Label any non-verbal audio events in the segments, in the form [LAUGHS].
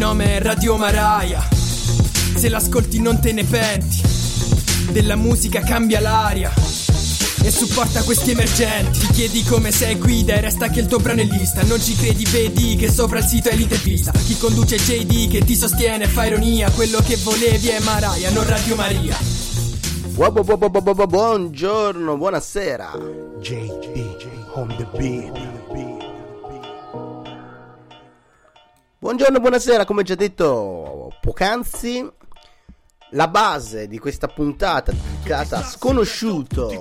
nome è Radio Maraia. Se l'ascolti non te ne penti. Della musica cambia l'aria. E supporta questi emergenti Ti chiedi come sei guida e resta che il tuo brano è lista Non ci credi, vedi che sopra il sito è l'intervista Chi conduce JD che ti sostiene fa ironia Quello che volevi è Maraia, non Radio Maria Buongiorno, buonasera JD on the beat. Buongiorno, buonasera, come già detto poc'anzi, la base di questa puntata dedicata a sconosciuto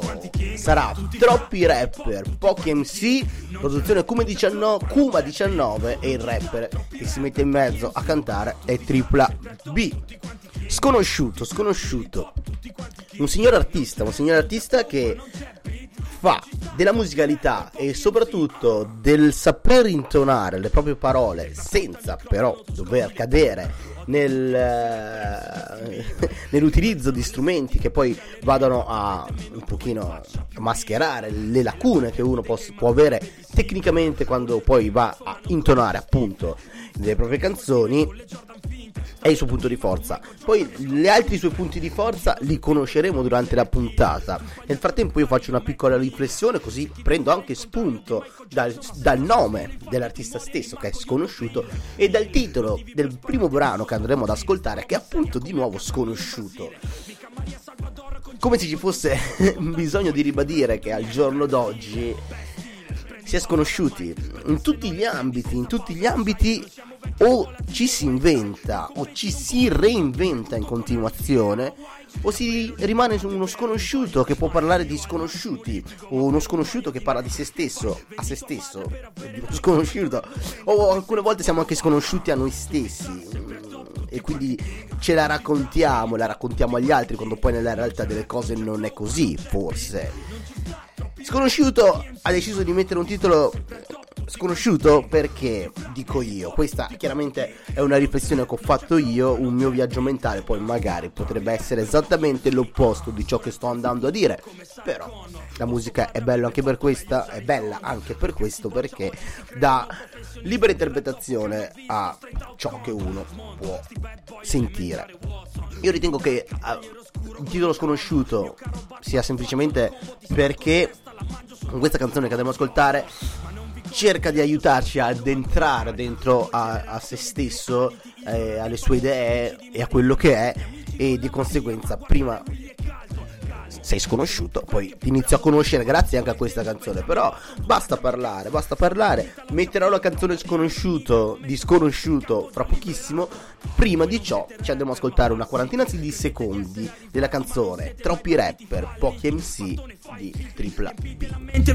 sarà troppi rapper, pochi MC, produzione Kuma 19, Kuma 19 e il rapper che si mette in mezzo a cantare è Tripla B. Sconosciuto, sconosciuto. Un signor artista, un signor artista che fa della musicalità e soprattutto del saper intonare le proprie parole senza però dover cadere nel, eh, [LAUGHS] nell'utilizzo di strumenti che poi vadano a un pochino mascherare le lacune che uno può, può avere tecnicamente quando poi va a intonare appunto le proprie canzoni è il suo punto di forza. Poi gli altri suoi punti di forza li conosceremo durante la puntata. Nel frattempo io faccio una piccola riflessione così prendo anche spunto dal, dal nome dell'artista stesso che è sconosciuto e dal titolo del primo brano che andremo ad ascoltare che è appunto di nuovo sconosciuto. Come se ci fosse [LAUGHS] bisogno di ribadire che al giorno d'oggi si è sconosciuti in tutti gli ambiti, in tutti gli ambiti o ci si inventa o ci si reinventa in continuazione o si rimane uno sconosciuto che può parlare di sconosciuti o uno sconosciuto che parla di se stesso a se stesso sconosciuto. O alcune volte siamo anche sconosciuti a noi stessi. E quindi ce la raccontiamo la raccontiamo agli altri quando poi nella realtà delle cose non è così forse. Sconosciuto ha deciso di mettere un titolo sconosciuto perché dico io, questa chiaramente è una riflessione che ho fatto io, un mio viaggio mentale, poi magari potrebbe essere esattamente l'opposto di ciò che sto andando a dire, però la musica è bella anche per questa, è bella anche per questo perché dà libera interpretazione a ciò che uno può sentire. Io ritengo che uh, il titolo sconosciuto sia semplicemente perché con questa canzone che andremo ad ascoltare cerca di aiutarci ad entrare dentro a, a se stesso, eh, alle sue idee e a quello che è e di conseguenza prima sei sconosciuto, poi ti inizio a conoscere grazie anche a questa canzone, però basta parlare, basta parlare, metterò la canzone sconosciuto di sconosciuto fra pochissimo, prima di ciò ci andremo ad ascoltare una quarantina di secondi della canzone Troppi rapper, pochi MC di Tripla B.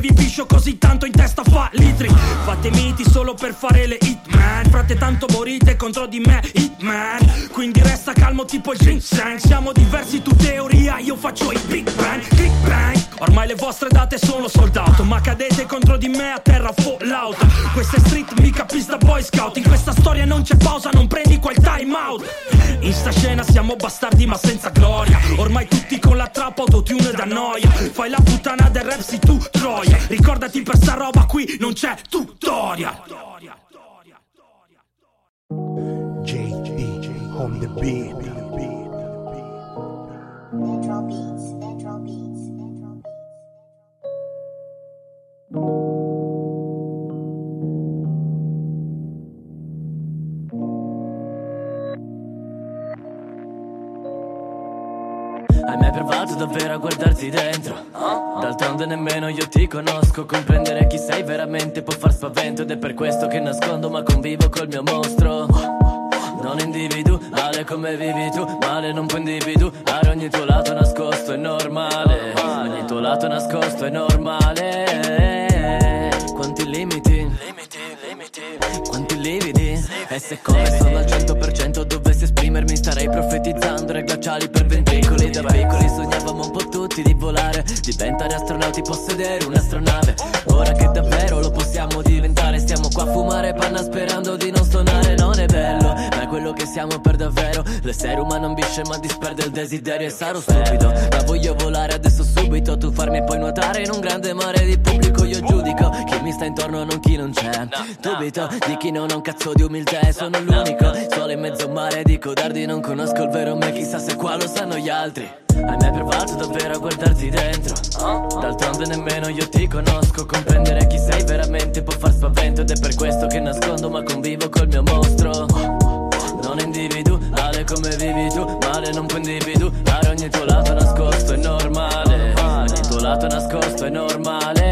Vi piscio così tanto in testa fa litri. Fate miti solo per fare le hitman. Frate tanto morite contro di me hitman. Quindi resta calmo tipo il ginseng. Siamo diversi tu teoria io faccio i big bang. Click bang Ormai le vostre date sono soldato Ma cadete contro di me a terra fallout. Questa è street mica pista boy scout In questa storia non c'è pausa non prendi quel time out. In sta scena siamo bastardi ma senza gloria. Ormai tutti con la trappa autotune da noia. Fai la puttana del rap si tu troia. Ricordati per sta roba qui non c'è tutorial JD on the beat. Hai mai provato davvero a guardarti dentro? D'altronde nemmeno io ti conosco. Comprendere chi sei veramente può far spavento Ed è per questo che nascondo ma convivo col mio mostro. Non individuale come vivi tu? Male non puoi individuare ogni tuo lato nascosto è normale. Ogni tuo lato nascosto è normale E se come sono al 100% dovessi esprimermi starei profetizzando. Re glaciali per ventricoli Da piccoli sognavamo un po' tutti di volare Diventare astronauti, possedere un'astronave. Ora che davvero lo possiamo diventare Stiamo qua a fumare panna sperando di non suonare Non è bello, ma è quello che siamo per davvero. L'essere umano ambisce ma disperde il desiderio E sarò stupido, ma voglio volare adesso subito Tu farmi poi nuotare in un grande mare di pubblico. Io giudico chi mi sta intorno non chi non c'è. Dubito di chi non ha un cazzo di umiltà e sono l'unico Solo in mezzo a un mare di codardi non conosco il vero me Chissà se qua lo sanno gli altri. Hai mai provato davvero a guardarti dentro? D'altronde nemmeno io ti conosco Comprendere chi sei veramente può far spavento Ed è per questo che nascondo ma convivo col mio mostro. Non individuale come vivi tu Male non puoi individuare ogni tuo lato nascosto è normale lato nascosto è normale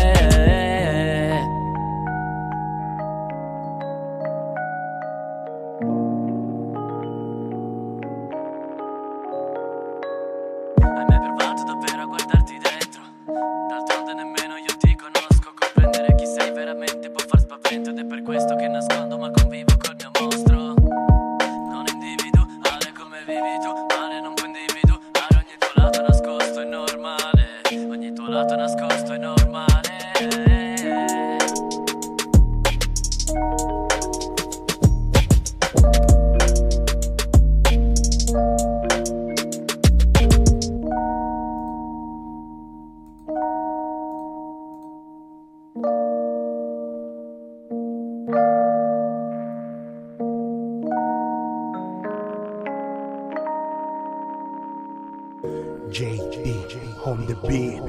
JD on the beat.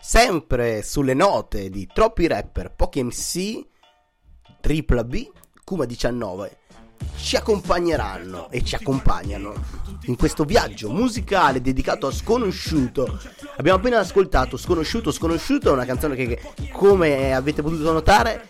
Sempre sulle note di troppi rapper, pochi MC, tripla B, Kuma 19 ci accompagneranno e ci accompagnano in questo viaggio musicale dedicato a Sconosciuto. Abbiamo appena ascoltato Sconosciuto, Sconosciuto è una canzone che come avete potuto notare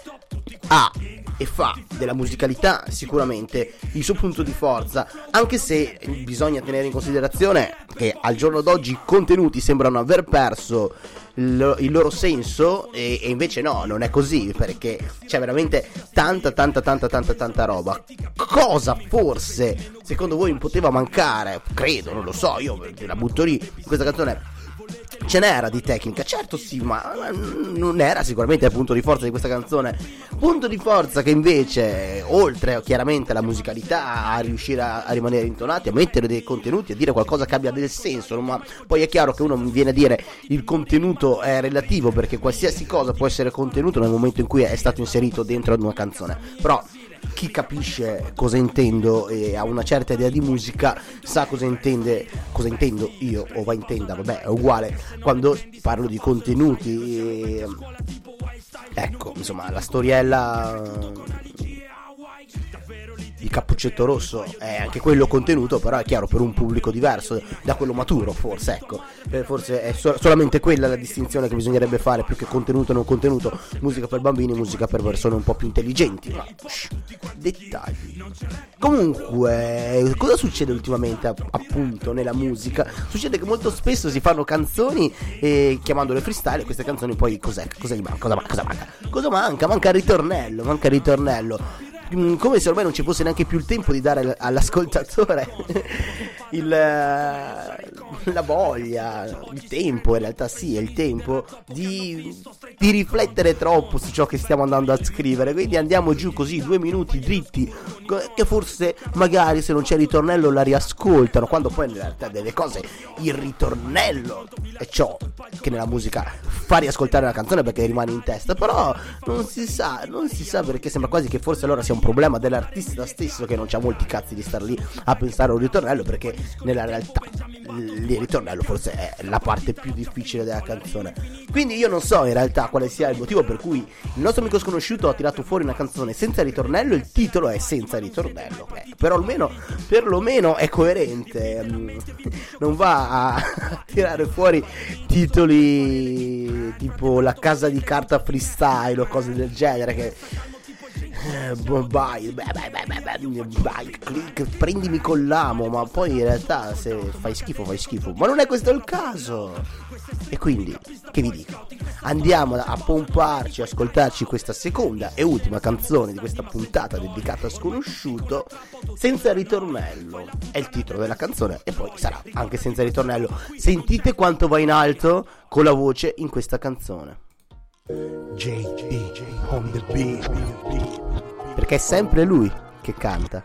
ha e fa della musicalità sicuramente il suo punto di forza, anche se bisogna tenere in considerazione che al giorno d'oggi i contenuti sembrano aver perso il, loro senso e, e invece no, non è così perché c'è veramente tanta tanta tanta tanta tanta roba. Cosa forse secondo voi poteva mancare? Credo, non lo so, io la butto lì, questa canzone ce n'era di tecnica, certo sì, ma non era sicuramente il punto di forza di questa canzone. Punto di forza che invece, oltre chiaramente alla musicalità, a riuscire a, a rimanere intonati, a mettere dei contenuti, a dire qualcosa che abbia del senso, ma poi è chiaro che uno mi viene a dire il contenuto è relativo perché qualsiasi cosa può essere contenuto nel momento in cui è stato inserito dentro ad una canzone. Però chi capisce cosa intendo e ha una certa idea di musica sa cosa intende, cosa intendo io o va intenda, vabbè, è uguale quando parlo di contenuti. E, ecco, insomma, la storiella di Cappuccetto Rosso è anche quello contenuto, però è chiaro per un pubblico diverso da quello maturo, forse, ecco. Eh, Forse è so- solamente quella la distinzione che bisognerebbe fare più che contenuto non contenuto. Musica per bambini, musica per persone un po' più intelligenti. Ma dettagli. Comunque, cosa succede ultimamente app- appunto nella musica? Succede che molto spesso si fanno canzoni e chiamandole freestyle, e queste canzoni poi cos'è? Cosa manca? Cosa, ma- cosa manca? Cosa manca? Manca il ritornello, manca il ritornello. Mm, come se ormai non ci fosse neanche più il tempo di dare al- all'ascoltatore [LAUGHS] il, eh, la voglia, il tempo, in realtà sì, è il tempo di, di riflettere troppo su ciò che stiamo andando a scrivere. Quindi andiamo giù così, due minuti dritti, che forse magari se non c'è il ritornello la riascoltano, quando poi in realtà delle cose il ritornello è ciò che nella musica fa riascoltare la canzone perché rimane in testa, però non si sa, non si sa perché sembra quasi che forse allora sia un problema dell'artista stesso che non c'ha molti cazzi di star lì a pensare a un ritornello perché nella realtà il ritornello forse è la parte più difficile della canzone. Quindi io non so in realtà quale sia il motivo per cui il nostro amico sconosciuto ha tirato fuori una canzone senza ritornello, il titolo è senza ritornello. Eh, però almeno perlomeno è coerente, mm, non va a [LAUGHS] tirare fuori titoli tipo La casa di carta freestyle o cose del genere che vai, beh, beh, beh, vai, clic, prendimi con l'amo, ma poi in realtà se fai schifo fai schifo. Ma non è questo il caso. E quindi, che vi dico? Andiamo a pomparci, ascoltarci questa seconda e ultima canzone di questa puntata dedicata a sconosciuto, senza ritornello. È il titolo della canzone e poi sarà anche senza ritornello. Sentite quanto va in alto con la voce in questa canzone. JD on the beat. perché è sempre lui che canta.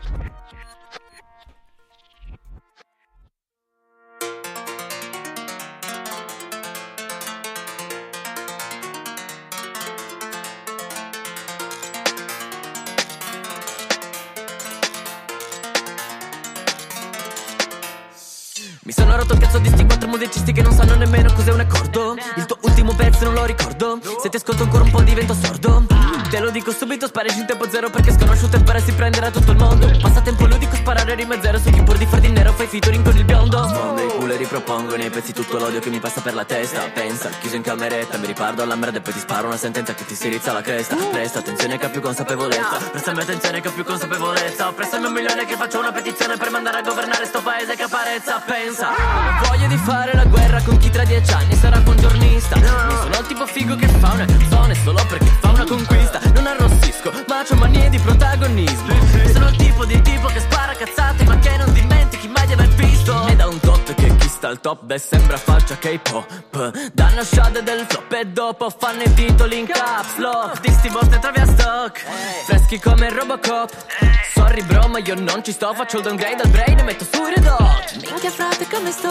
Ti ascolto ancora un po' divento sordo. Te lo dico subito sparisci in tempo zero Perché sconosciuto e pare si prenderà tutto il mondo. Passatempo ludico sparare rime zero Su chi pur di far di nero fai featuring con il biondo. Sfondo il culo e ripropongo nei pezzi tutto l'odio che mi passa per la testa. Pensa, chiuso in cameretta Mi ripardo alla merda e poi ti sparo una sentenza che ti si rizza la cresta. Presta attenzione che ha più consapevolezza. Prestami attenzione che ho più consapevolezza. Prestami un milione che faccio una petizione Per mandare a governare sto paese che apparezza Pensa, non ho voglia di fare la guerra con chi tra dieci anni sarà congiornista. Non sono il tipo figo che fa una canzone solo perché fa una conquista. Non arrossisco, ma c'ho manie di protagonismo. Sono il tipo di tipo che spara cazzate ma che non dimentichi mai di aver visto E da un tot che chi sta al top beh sembra faccia K-pop. Danno shot del flop e dopo fanno i titoli in caps. Lock Di sti vostri trovi a stock. Freschi come Robocop. Sorry bro ma io non ci sto. Faccio il downgrade al brain e metto su i red hot Minchia frate come sto?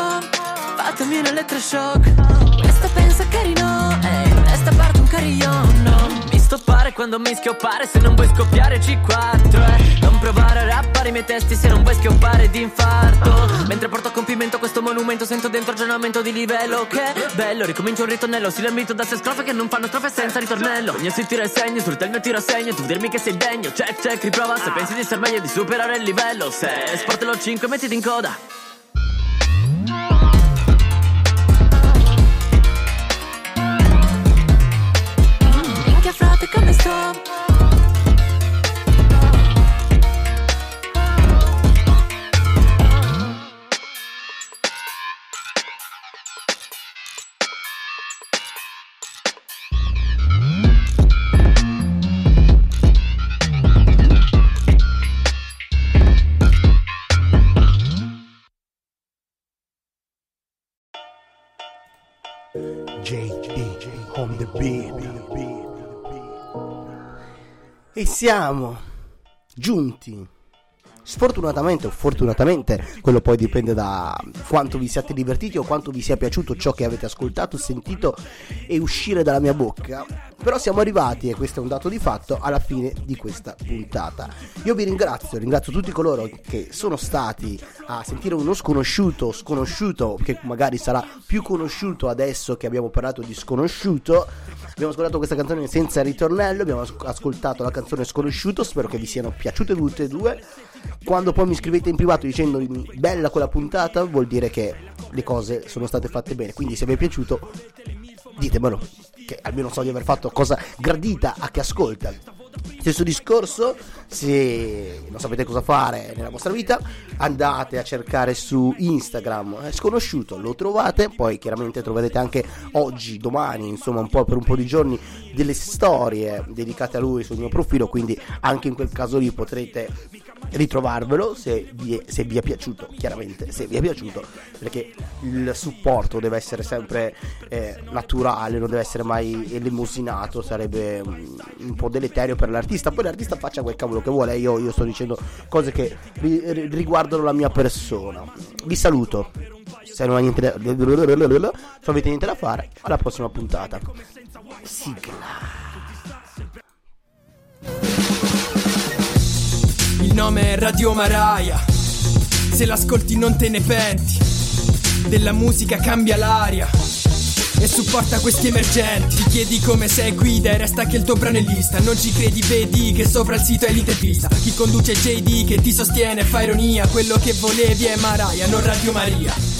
Fatemi un elettroshock Questa pensa carino Ehi, questa parte un carillon mi stoppare quando mi schioppare Se non vuoi scoppiare C4 eh. Non provare a rappare i miei testi. Se non vuoi schioppare d'infarto Mentre porto a compimento questo monumento Sento dentro aggiornamento di livello. Che bello, ricomincio un ritornello. Si lambito da sei strofe che non fanno strofe senza ritornello. Ogni si tira il segno, sul mio tiro a segno. Tu dirmi che sei degno, check check, riprova. Se pensi di essere meglio di superare il livello. Se sportelo 5 mettiti in coda siamo giunti. Sfortunatamente o fortunatamente, quello poi dipende da quanto vi siate divertiti o quanto vi sia piaciuto ciò che avete ascoltato, sentito e uscire dalla mia bocca. Però siamo arrivati, e questo è un dato di fatto, alla fine di questa puntata. Io vi ringrazio, ringrazio tutti coloro che sono stati a sentire uno sconosciuto, sconosciuto, che magari sarà più conosciuto adesso che abbiamo parlato di sconosciuto. Abbiamo ascoltato questa canzone senza ritornello, abbiamo as- ascoltato la canzone sconosciuto, spero che vi siano piaciute tutte e due. Quando poi mi scrivete in privato dicendo bella quella puntata, vuol dire che le cose sono state fatte bene. Quindi se vi è piaciuto, ditemelo, che almeno so di aver fatto cosa gradita a chi ascolta. Stesso discorso, se non sapete cosa fare nella vostra vita, andate a cercare su Instagram, è sconosciuto, lo trovate, poi chiaramente troverete anche oggi, domani, insomma un po' per un po' di giorni delle storie dedicate a lui sul mio profilo, quindi anche in quel caso lì potrete ritrovarvelo se vi, è, se vi è piaciuto, chiaramente se vi è piaciuto, perché il supporto deve essere sempre eh, naturale, non deve essere mai elemosinato, sarebbe mm, un po' deleterio per l'artista, poi l'artista faccia quel cavolo che vuole, io, io sto dicendo cose che ri- ri- riguardano la mia persona. Vi saluto. Se non, da, se non avete niente da fare, alla prossima puntata. Sigla. Nome è Radio Maraia. Se l'ascolti non te ne penti. Della musica cambia l'aria. E supporta questi emergenti. Ti chiedi come sei guida e resta che il tuo brano è lista. Non ci credi, vedi che sopra il sito è l'intervista. Chi conduce JD che ti sostiene fa ironia. Quello che volevi è Maraia, non Radio Maria.